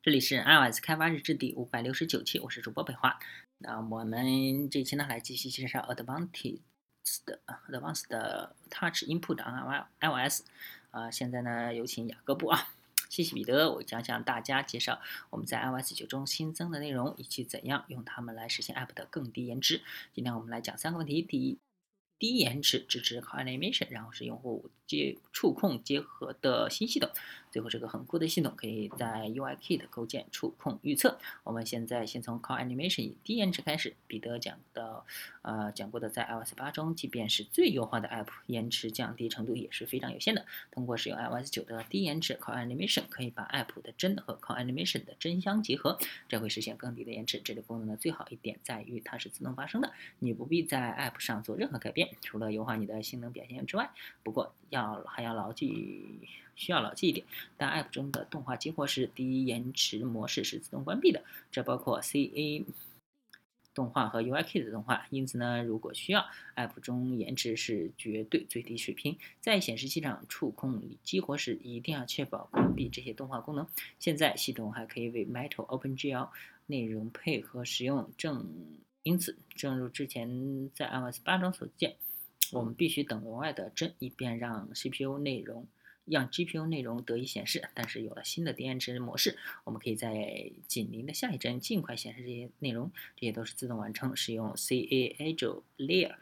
这里是 iOS 开发日志第五百六十九期，我是主播北华。那我们这期呢，来继续介绍 Advanced 的 Advanced 的 Touch Input on iOS。啊，现在呢，有请雅各布啊，谢谢彼得，我将向大家介绍我们在 iOS 九中新增的内容，以及怎样用它们来实现 App 的更低延迟。今天我们来讲三个问题：第一，低延迟支持 Call Animation，然后是用户接触控结合的新系统。最后是个很酷的系统，可以在 UIKit 构建触控预测。我们现在先从 Call Animation 以低延迟开始。彼得讲的，呃，讲过的，在 iOS 八中，即便是最优化的 App，延迟降低程度也是非常有限的。通过使用 iOS 九的低延迟 Call Animation，可以把 App 的真和 Call Animation 的真相结合，这会实现更低的延迟。这个功能的最好一点在于它是自动发生的，你不必在 App 上做任何改变，除了优化你的性能表现之外。不过要还要牢记。需要牢记一点，当 App 中的动画激活时，低延迟模式是自动关闭的，这包括 CA 动画和 UIK 的动画。因此呢，如果需要，App 中延迟是绝对最低水平。在显示器上触控激活时，一定要确保关闭这些动画功能。现在系统还可以为 Metal OpenGL 内容配合使用，正因此，正如之前在 iOS 八中所见，我们必须等额外的帧，以便让 CPU 内容。让 GPU 内容得以显示，但是有了新的低延迟模式，我们可以在紧邻的下一帧尽快显示这些内容，这些都是自动完成，使用 CA Agile Layer。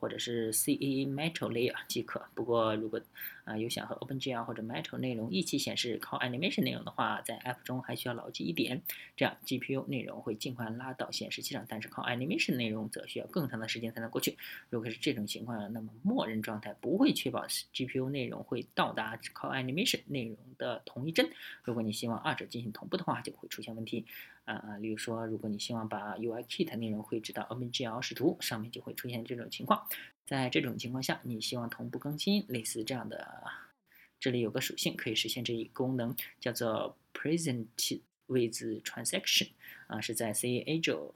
或者是 C A Metal Layer 即可。不过，如果啊有想和 OpenGL 或者 Metal 内容一起显示 Call Animation 内容的话，在 App 中还需要牢记一点，这样 GPU 内容会尽快拉到显示器上，但是 Call Animation 内容则需要更长的时间才能过去。如果是这种情况，那么默认状态不会确保 GPU 内容会到达 Call Animation 内容的同一帧。如果你希望二者进行同步的话，就会出现问题。啊啊，例如说，如果你希望把 UIKit 内容绘制到 OpenGL 视图上面，就会出现这种情况。在这种情况下，你希望同步更新，类似这样的，这里有个属性可以实现这一功能，叫做 Present with Transaction，啊，是在 C A G O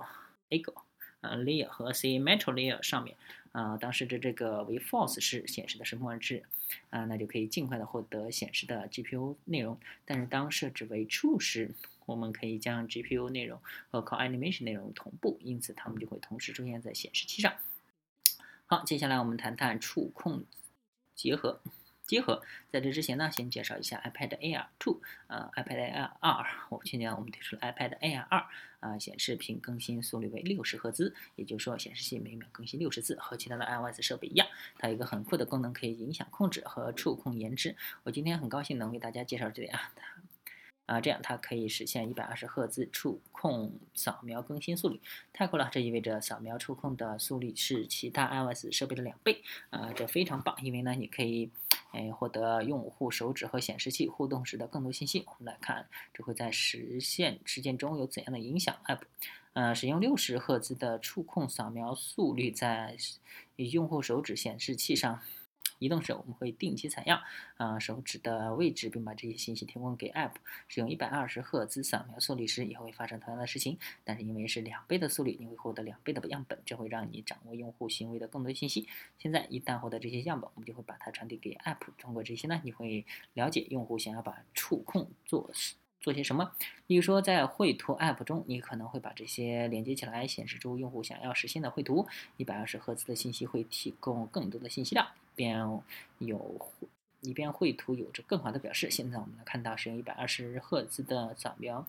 A G O 啊 Layer 和 C Metal Layer 上面。啊，当时的这个为 false 时显示的是默认值，啊，那就可以尽快的获得显示的 GPU 内容。但是当设置为 true 时，我们可以将 GPU 内容和 Call Animation 内容同步，因此它们就会同时出现在显示器上。好，接下来我们谈谈触控结合。结合，在这之前呢，先介绍一下 iPad Air 2，呃，iPad Air 2，我去年我们推出了 iPad Air 2，啊，显示屏更新速率为六十赫兹，也就是说显示器每秒更新六十次，和其他的 iOS 设备一样。它有一个很酷的功能，可以影响控制和触控延迟。我今天很高兴能为大家介绍这点啊。啊，这样它可以实现一百二十赫兹触控扫描更新速率，太酷了！这意味着扫描触控的速率是其他 iOS 设备的两倍啊，这非常棒！因为呢，你可以哎获得用户手指和显示器互动时的更多信息。我们来看，这会在实现实践中有怎样的影响？App，呃，使用六十赫兹的触控扫描速率在用户手指显示器上。移动时，我们会定期采样啊手指的位置，并把这些信息提供给 App。使用一百二十赫兹扫描速率时，也会发生同样的事情。但是因为是两倍的速率，你会获得两倍的样本，这会让你掌握用户行为的更多信息。现在一旦获得这些样本，我们就会把它传递给 App。通过这些呢，你会了解用户想要把触控做做些什么。比如说，在绘图 App 中，你可能会把这些连接起来，显示出用户想要实现的绘图。一百二十赫兹的信息会提供更多的信息量。边有一边绘图有着更好的表示。现在我们来看到使用一百二十赫兹的扫描，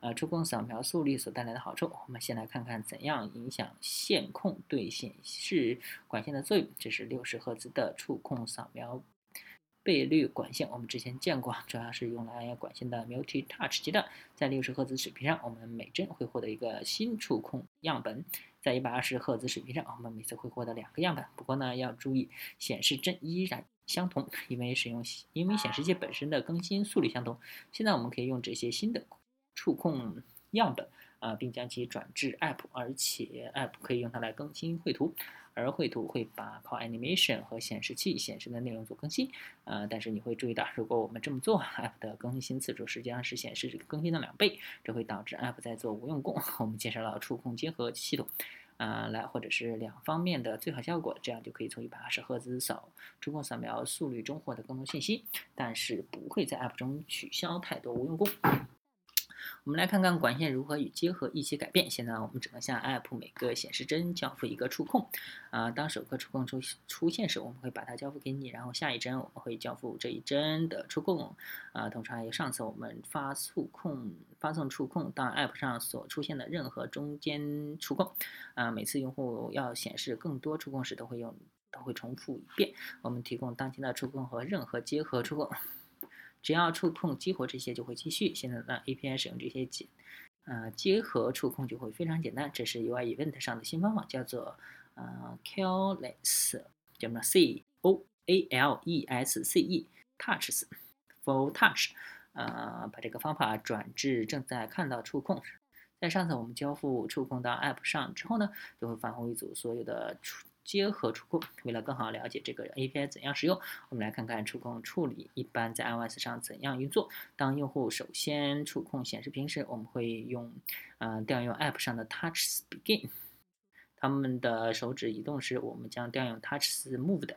呃，触控扫描速率所带来的好处。我们先来看看怎样影响线控对显示管线的作用。这是六十赫兹的触控扫描倍率管线，我们之前见过，主要是用来管线的 Multi Touch 阶段。在六十赫兹水平上，我们每帧会获得一个新触控样本。在一百二十赫兹水平上，我们每次会获得两个样本。不过呢，要注意显示帧依然相同，因为使用因为显示器本身的更新速率相同。现在我们可以用这些新的触控样本啊，并将其转至 App，而且 App 可以用它来更新绘图，而绘图会把 Call Animation 和显示器显示的内容做更新。呃，但是你会注意到，如果我们这么做，App 的更新次数实际上是显示更新的两倍，这会导致 App 在做无用功。我们介绍了触控结合系统。啊，来或者是两方面的最好效果，这样就可以从一百二十赫兹扫触控扫描速率中获得更多信息，但是不会在 App 中取消太多无用功。我们来看看管线如何与结合一起改变。现在我们只能向 App 每个显示帧交付一个触控。啊，当首个触控出出现时，我们会把它交付给你，然后下一帧我们会交付这一帧的触控。啊，同时还有上次我们发触控发送触控到 App 上所出现的任何中间触控。啊，每次用户要显示更多触控时，都会用都会重复一遍。我们提供当前的触控和任何结合触控。只要触控激活这些就会继续。现在呢，API 使用这些结，呃，结合触控就会非常简单。这是 UI Event 上的新方法，叫做呃 Careless，叫什么 C O A L E S C E Touches for Touch。呃，把这个方法转至正在看到触控。在上次我们交付触控到 App 上之后呢，就会返回一组所有的触。结合触控，为了更好了解这个 API 怎样使用，我们来看看触控处理一般在 iOS 上怎样运作。当用户首先触控显示屏时，我们会用，呃，调用 App 上的 Touch Begin。他们的手指移动时，我们将调用 TouchMove 的。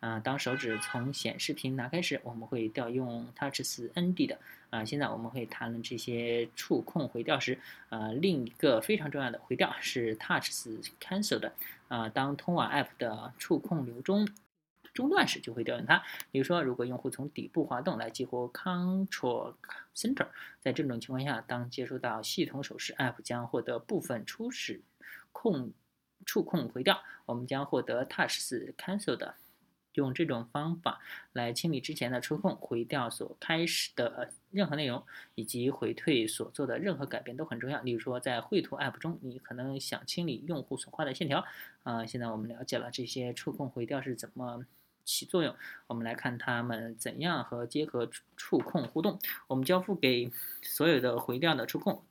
啊，当手指从显示屏拿开时，我们会调用 Touch End 的。啊，现在我们会谈论这些触控回调时，呃，另一个非常重要的回调是 Touch Cancel 的。啊，当通往 App 的触控流中中断时，就会调用它。比如说，如果用户从底部滑动来激活 Control Center，在这种情况下，当接收到系统手势，App 将获得部分初始控触控回调，我们将获得 Touch Cancel 的。用这种方法来清理之前的触控回调所开始的任何内容，以及回退所做的任何改变都很重要。例如说，在绘图 App 中，你可能想清理用户所画的线条。啊，现在我们了解了这些触控回调是怎么起作用。我们来看它们怎样和结合触控互动。我们交付给所有的回调的触控，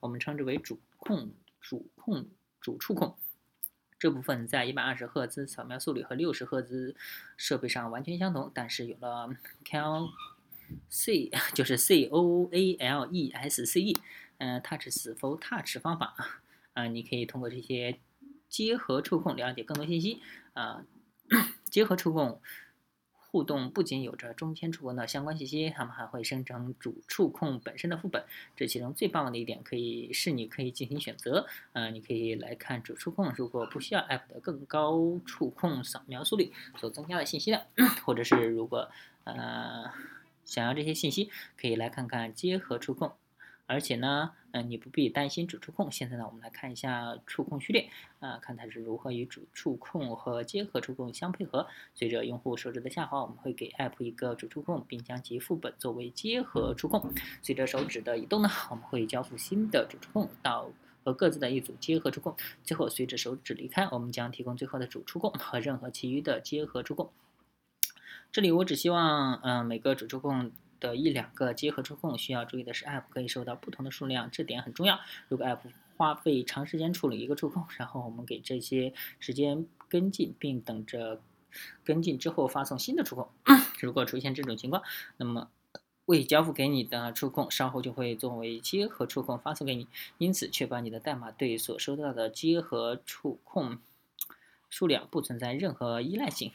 我们称之为主控、主控、主触控。这部分在一百二十赫兹扫描速率和六十赫兹设备上完全相同，但是有了 Cal C 就是 C O A L E S C E，嗯，Touch for Touch 方法啊，啊，你可以通过这些结合触控了解更多信息啊，结合触控。互动不仅有着中间触控的相关信息，他们还会生成主触控本身的副本。这其中最棒的一点可以是你可以进行选择，呃，你可以来看主触控如果不需要 App 的更高触控扫描速率所增加的信息量，或者是如果呃想要这些信息，可以来看看结合触控。而且呢，嗯，你不必担心主触控。现在呢，我们来看一下触控序列，啊，看它是如何与主触控和结合触控相配合。随着用户手指的下滑，我们会给 App 一个主触控，并将其副本作为结合触控。随着手指的移动呢，我们会交付新的主触控到和各自的一组结合触控。最后，随着手指离开，我们将提供最后的主触控和任何其余的结合触控。这里我只希望，嗯，每个主触控。的一两个结合触控需要注意的是，App 可以收到不同的数量，这点很重要。如果 App 花费长时间处理一个触控，然后我们给这些时间跟进，并等着跟进之后发送新的触控。如果出现这种情况，那么未交付给你的触控稍后就会作为结合触控发送给你。因此，确保你的代码对所收到的结合触控数量不存在任何依赖性。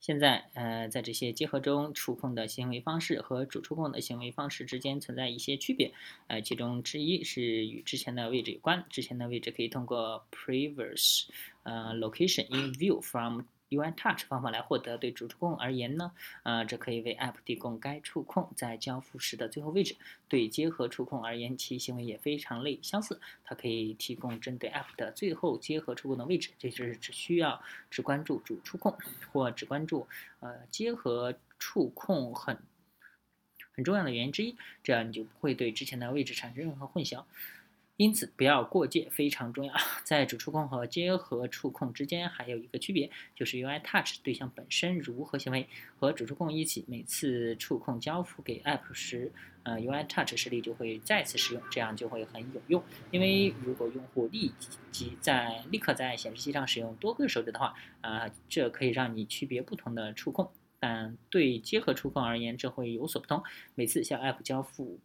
现在，呃，在这些结合中，触控的行为方式和主触控的行为方式之间存在一些区别，呃，其中之一是与之前的位置有关。之前的位置可以通过 previous，呃，location in view from。UI Touch 方法来获得。对主触控而言呢，呃，这可以为 App 提供该触控在交付时的最后位置。对结合触控而言，其行为也非常类相似。它可以提供针对 App 的最后结合触控的位置。这就是只需要只关注主触控或只关注呃结合触控很很重要的原因之一。这样你就不会对之前的位置产生任何混淆。因此，不要过界非常重要。在主触控和结合触控之间还有一个区别，就是 UI Touch 对象本身如何行为和主触控一起。每次触控交付给 App 时，呃，UI Touch 实例就会再次使用，这样就会很有用。因为如果用户立即在立刻在显示器上使用多个手指的话，啊，这可以让你区别不同的触控。但对结合触控而言，这会有所不同。每次向 App 交付。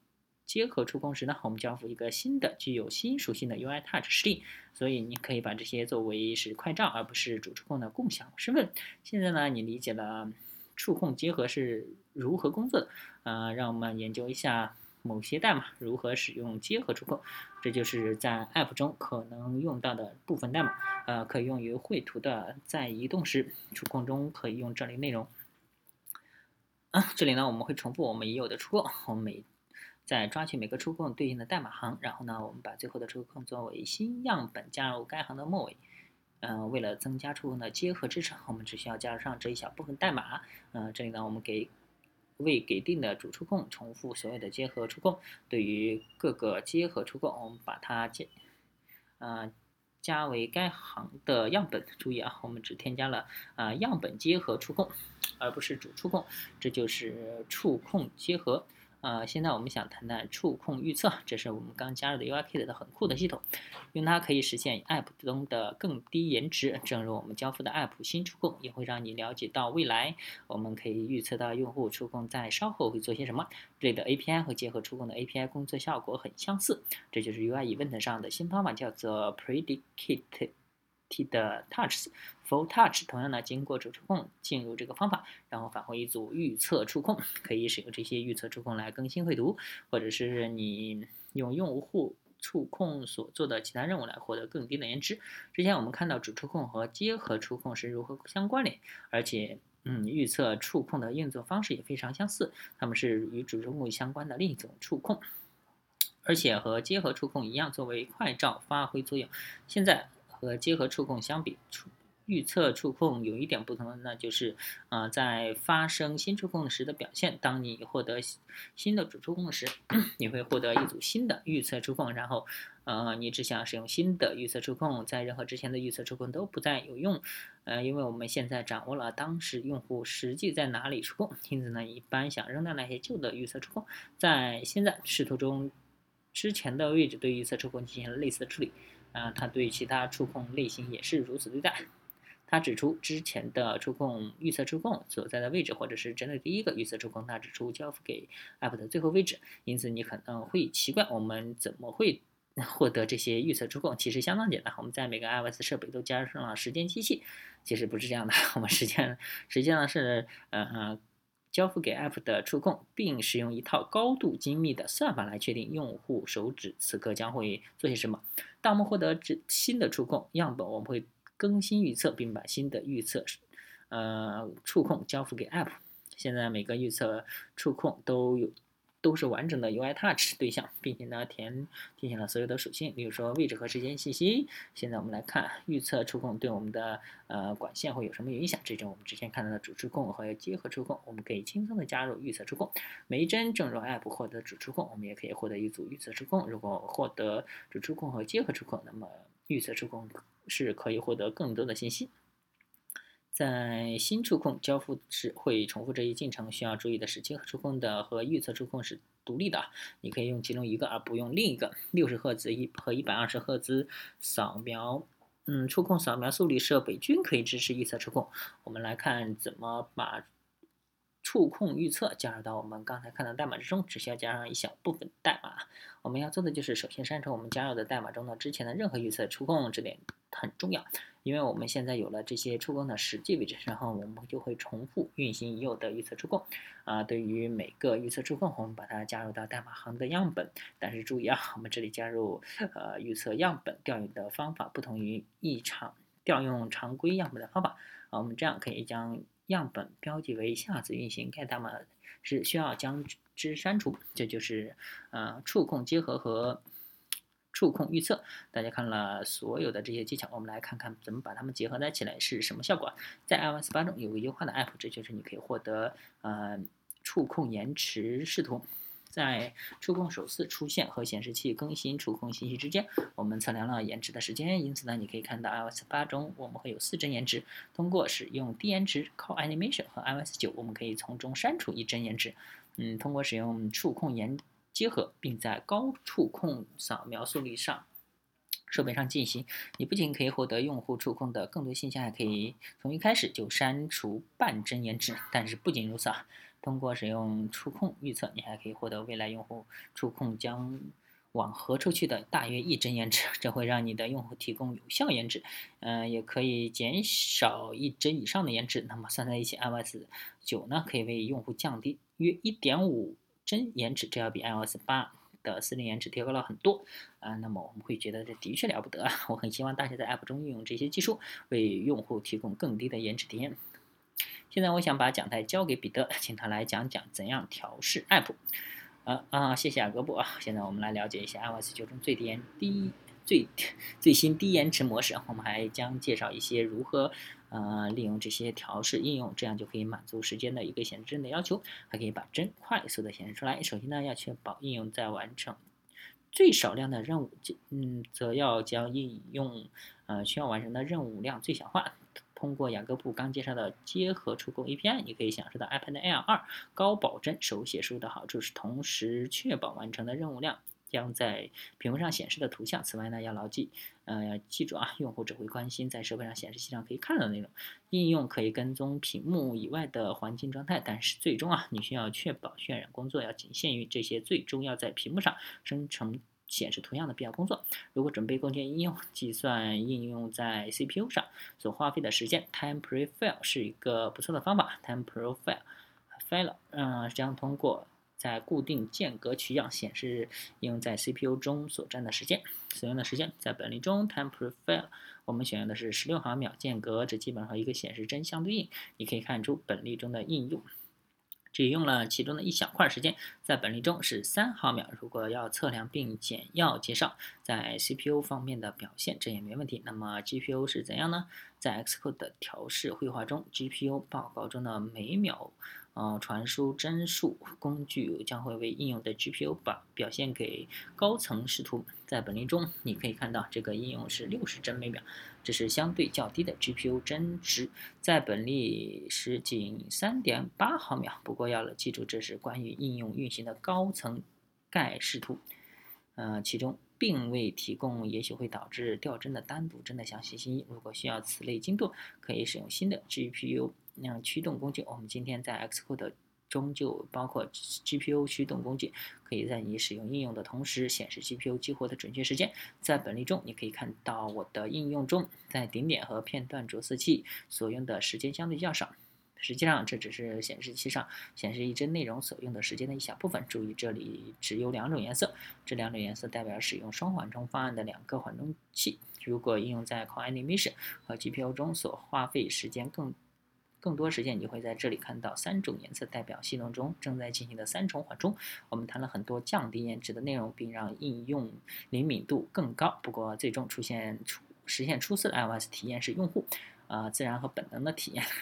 结合触控时呢，我们交付一个新的具有新属性的 UI Touch 实例，所以你可以把这些作为是快照，而不是主触控的共享身份。现在呢，你理解了触控结合是如何工作的，呃，让我们研究一下某些代码如何使用结合触控，这就是在 App 中可能用到的部分代码。呃，可以用于绘图的在移动时触控中可以用这类内容。啊，这里呢我们会重复我们已有的触控，我们每再抓取每个触控对应的代码行，然后呢我们把最后的触控作为新样本加入该行的末尾。嗯，为了增加触控的结合支持，我们只需要加上这一小部分代码。嗯，这里呢我们给。为给定的主触控重复所有的结合触控。对于各个结合触控，我们把它加，呃，加为该行的样本。注意啊，我们只添加了啊样本结合触控，而不是主触控。这就是触控结合。呃，现在我们想谈谈触控预测，这是我们刚加入的 UIKit 的很酷的系统，用它可以实现 App 中的更低延迟。正如我们交付的 App 新触控，也会让你了解到未来，我们可以预测到用户触控在稍后会做些什么。这里的 API 和结合触控的 API 工作效果很相似，这就是 UI Event 上的新方法，叫做 Predicate。T 的 Touch for Touch，同样呢，经过主触控进入这个方法，然后返回一组预测触控，可以使用这些预测触控来更新绘图，或者是你用用户触控所做的其他任务来获得更低的延迟。之前我们看到主触控和结合触控是如何相关联，而且嗯，预测触控的运作方式也非常相似，它们是与主触控相关的另一种触控，而且和结合触控一样，作为快照发挥作用。现在。和结合触控相比，触预测触控有一点不同的，那就是，呃，在发生新触控时的表现。当你获得新的主触控时，你会获得一组新的预测触控，然后，呃，你只想使用新的预测触控，在任何之前的预测触控都不再有用。呃，因为我们现在掌握了当时用户实际在哪里触控，因此呢，一般想扔掉那些旧的预测触控，在现在视图中之前的位置对预测触控进行了类似的处理。啊，他对其他触控类型也是如此对待。他指出，之前的触控预测触控所在的位置，或者是针对第一个预测触控，他指出交付给 App 的最后位置。因此，你可能会奇怪，我们怎么会 获得这些预测触控？其实相当简单，我们在每个 iOS 设备都加上了时间机器。其实不是这样的，我们实际上实际上是，呃。交付给 App 的触控，并使用一套高度精密的算法来确定用户手指此刻将会做些什么。当我们获得这新的触控样本，我们会更新预测，并把新的预测呃触控交付给 App。现在每个预测触控都有。都是完整的 UI Touch 对象，并且呢填填写了所有的属性，比如说位置和时间信息。现在我们来看预测触控对我们的呃管线会有什么影响？这种我们之前看到的主触控和结合触控，我们可以轻松的加入预测触控。每一帧正如 App 获得主触控，我们也可以获得一组预测触控。如果获得主触控和结合触控，那么预测触控是可以获得更多的信息。在新触控交付时会重复这一进程。需要注意的是，结合触控的和预测触控是独立的，你可以用其中一个而不用另一个。六十赫兹一和一百二十赫兹扫描，嗯，触控扫描速率设备均可以支持预测触控。我们来看怎么把触控预测加入到我们刚才看的代码之中，只需要加上一小部分代码。我们要做的就是首先删除我们加入的代码中的之前的任何预测触控，这点很重要。因为我们现在有了这些触控的实际位置，然后我们就会重复运行已有的预测触控。啊，对于每个预测触控，我们把它加入到代码行的样本。但是注意啊，我们这里加入呃预测样本调用的方法不同于异常调用常规样本的方法。啊，我们这样可以将样本标记为下次运行该代码是需要将之删除。这就是呃触控结合和。触控预测，大家看了所有的这些技巧，我们来看看怎么把它们结合在起来是什么效果。在 iOS 八中有个优化的 App，这就是你可以获得呃触控延迟视图。在触控首次出现和显示器更新触控信息之间，我们测量了延迟的时间。因此呢，你可以看到 iOS 八中我们会有四帧延迟。通过使用低延迟 Call Animation 和 iOS 九，我们可以从中删除一帧延迟。嗯，通过使用触控延结合，并在高触控扫描速率上设备上进行，你不仅可以获得用户触控的更多信息，还可以从一开始就删除半帧延迟。但是不仅如此啊，通过使用触控预测，你还可以获得未来用户触控将往合出去的大约一帧延迟，这会让你的用户提供有效延迟。嗯，也可以减少一帧以上的延迟。那么算在一起，iOS 九呢，可以为用户降低约一点五。真延迟，这要比 iOS 八的私零延迟提高了很多啊。那么我们会觉得这的确了不得啊！我很希望大家在 App 中运用这些技术，为用户提供更低的延迟体验。现在我想把讲台交给彼得，请他来讲讲怎样调试 App。啊啊，谢谢雅各布啊！现在我们来了解一下 iOS 九中最低延低最最新低延迟模式。我们还将介绍一些如何呃利用这些调试应用，这样就可以满足时间的一个显示帧的要求，还可以把帧快速的显示出来。首先呢，要确保应用在完成最少量的任务，嗯，则要将应用呃需要完成的任务量最小化。通过雅各布刚介绍的结合触控 API，你可以享受到 iPad Air 2高保真手写输入的好处是同时确保完成的任务量将在屏幕上显示的图像。此外呢，要牢记，呃，要记住啊，用户只会关心在设备上显示器上可以看到的内容。应用可以跟踪屏幕以外的环境状态，但是最终啊，你需要确保渲染工作要仅限于这些最终要在屏幕上生成。显示图像的必要工作。如果准备构建应用，计算应用在 CPU 上所花费的时间，Time Profile 是一个不错的方法。Time Profile，File，嗯，将通过在固定间隔取样显示应用在 CPU 中所占的时间、所用的时间。在本例中，Time Profile 我们选用的是十六毫秒间隔，这基本上和一个显示帧相对应。你可以看出本例中的应用。只用了其中的一小块时间，在本例中是三毫秒。如果要测量并简要介绍在 CPU 方面的表现，这也没问题。那么 GPU 是怎样呢？在 Xcode 的调试绘画中，GPU 报告中的每秒。呃，传输帧数工具将会为应用的 GPU 把表现给高层视图。在本例中，你可以看到这个应用是六十帧每秒，这是相对较低的 GPU 帧值。在本例是仅三点八毫秒。不过要记住，这是关于应用运行的高层盖视图，呃，其中并未提供也许会导致掉帧的单独帧的详细信息。如果需要此类精度，可以使用新的 GPU。那驱动工具，我们今天在 Xcode 中就包括 GPU 驱动工具，可以在你使用应用的同时显示 GPU 激活的准确时间。在本例中，你可以看到我的应用中，在顶点和片段着色器所用的时间相对较少。实际上，这只是显示器上显示一帧内容所用的时间的一小部分。注意，这里只有两种颜色，这两种颜色代表使用双缓冲方案的两个缓冲器。如果应用在 Core Animation 和 GPU 中所花费时间更。更多时间，你会在这里看到三种颜色，代表系统中正在进行的三重缓冲。我们谈了很多降低延迟的内容，并让应用灵敏度更高。不过，最终出现出实现出色的 iOS 体验是用户，呃，自然和本能的体验。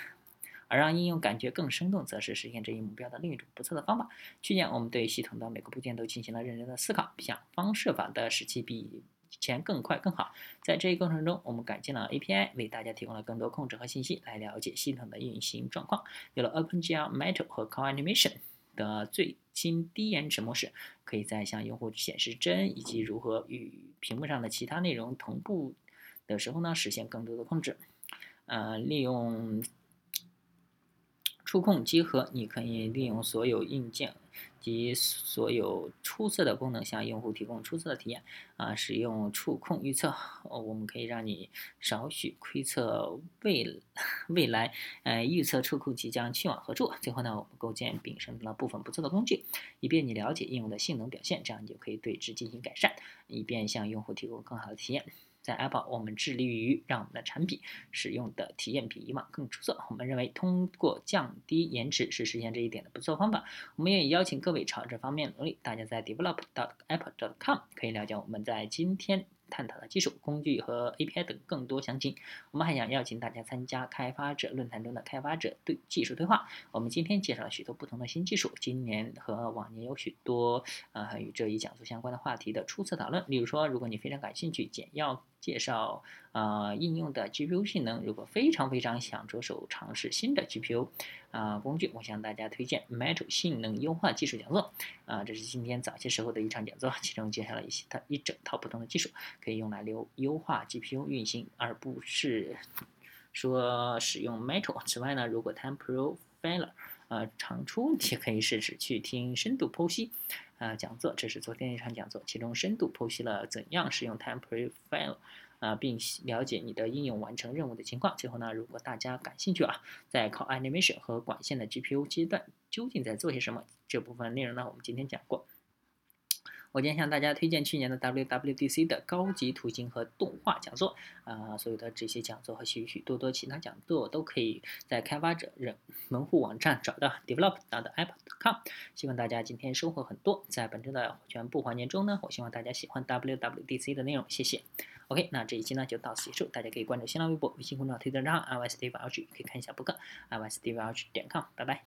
而让应用感觉更生动，则是实现这一目标的另一种不错的方法。去年，我们对系统的每个部件都进行了认真的思考，想方设法的使其比。前更快更好，在这一过程中，我们改进了 API，为大家提供了更多控制和信息，来了解系统的运行状况。有了 OpenGL Metal 和 Core Animation 的最新低延迟模式，可以在向用户显示帧以及如何与屏幕上的其他内容同步的时候呢，实现更多的控制。呃，利用触控结合，你可以利用所有硬件。及所有出色的功能，向用户提供出色的体验。啊，使用触控预测，我们可以让你少许窥测未 未来，呃，预测触控即将去往何处。最后呢，我们构建并生成了部分不错的工具，以便你了解应用的性能表现，这样你就可以对之进行改善，以便向用户提供更好的体验。在 Apple，我们致力于让我们的产品使用的体验比以往更出色。我们认为，通过降低延迟是实现这一点的不错方法。我们愿意邀请各位朝这方面努力。大家在 develop.apple.com 可以了解我们在今天。探讨的技术、工具和 API 等更多详情。我们还想邀请大家参加开发者论坛中的开发者对技术对话。我们今天介绍了许多不同的新技术。今年和往年有许多呃与这一讲座相关的话题的初次讨论。例如说，如果你非常感兴趣，简要。介绍啊应用的 GPU 性能。如果非常非常想着手尝试新的 GPU 啊工具，我向大家推荐 Metal 性能优化技术讲座啊，这是今天早些时候的一场讲座，其中介绍了一些它一整套不同的技术，可以用来优优化 GPU 运行，而不是说使用 Metal。此外呢，如果 Time Profile 呃常出问题，可以试试去听深度剖析。啊，讲座，这是昨天一场讲座，其中深度剖析了怎样使用 Time Profile，啊，并了解你的应用完成任务的情况。最后呢，如果大家感兴趣啊，在考 animation 和管线的 GPU 阶段究竟在做些什么，这部分内容呢，我们今天讲过。我今天向大家推荐去年的 WWDC 的高级图形和动画讲座啊，所有的这些讲座和许许多多其他讲座都可以在开发者人门户网站找到 develop.apple.com。希望大家今天收获很多。在本周的全部环节中呢，我希望大家喜欢 WWDC 的内容，谢谢。OK，那这一期呢就到此结束，大家可以关注新浪微博、微信公众号、推特账号 iOS Dave 可以看一下博客 iOS Dave 点 com，拜拜。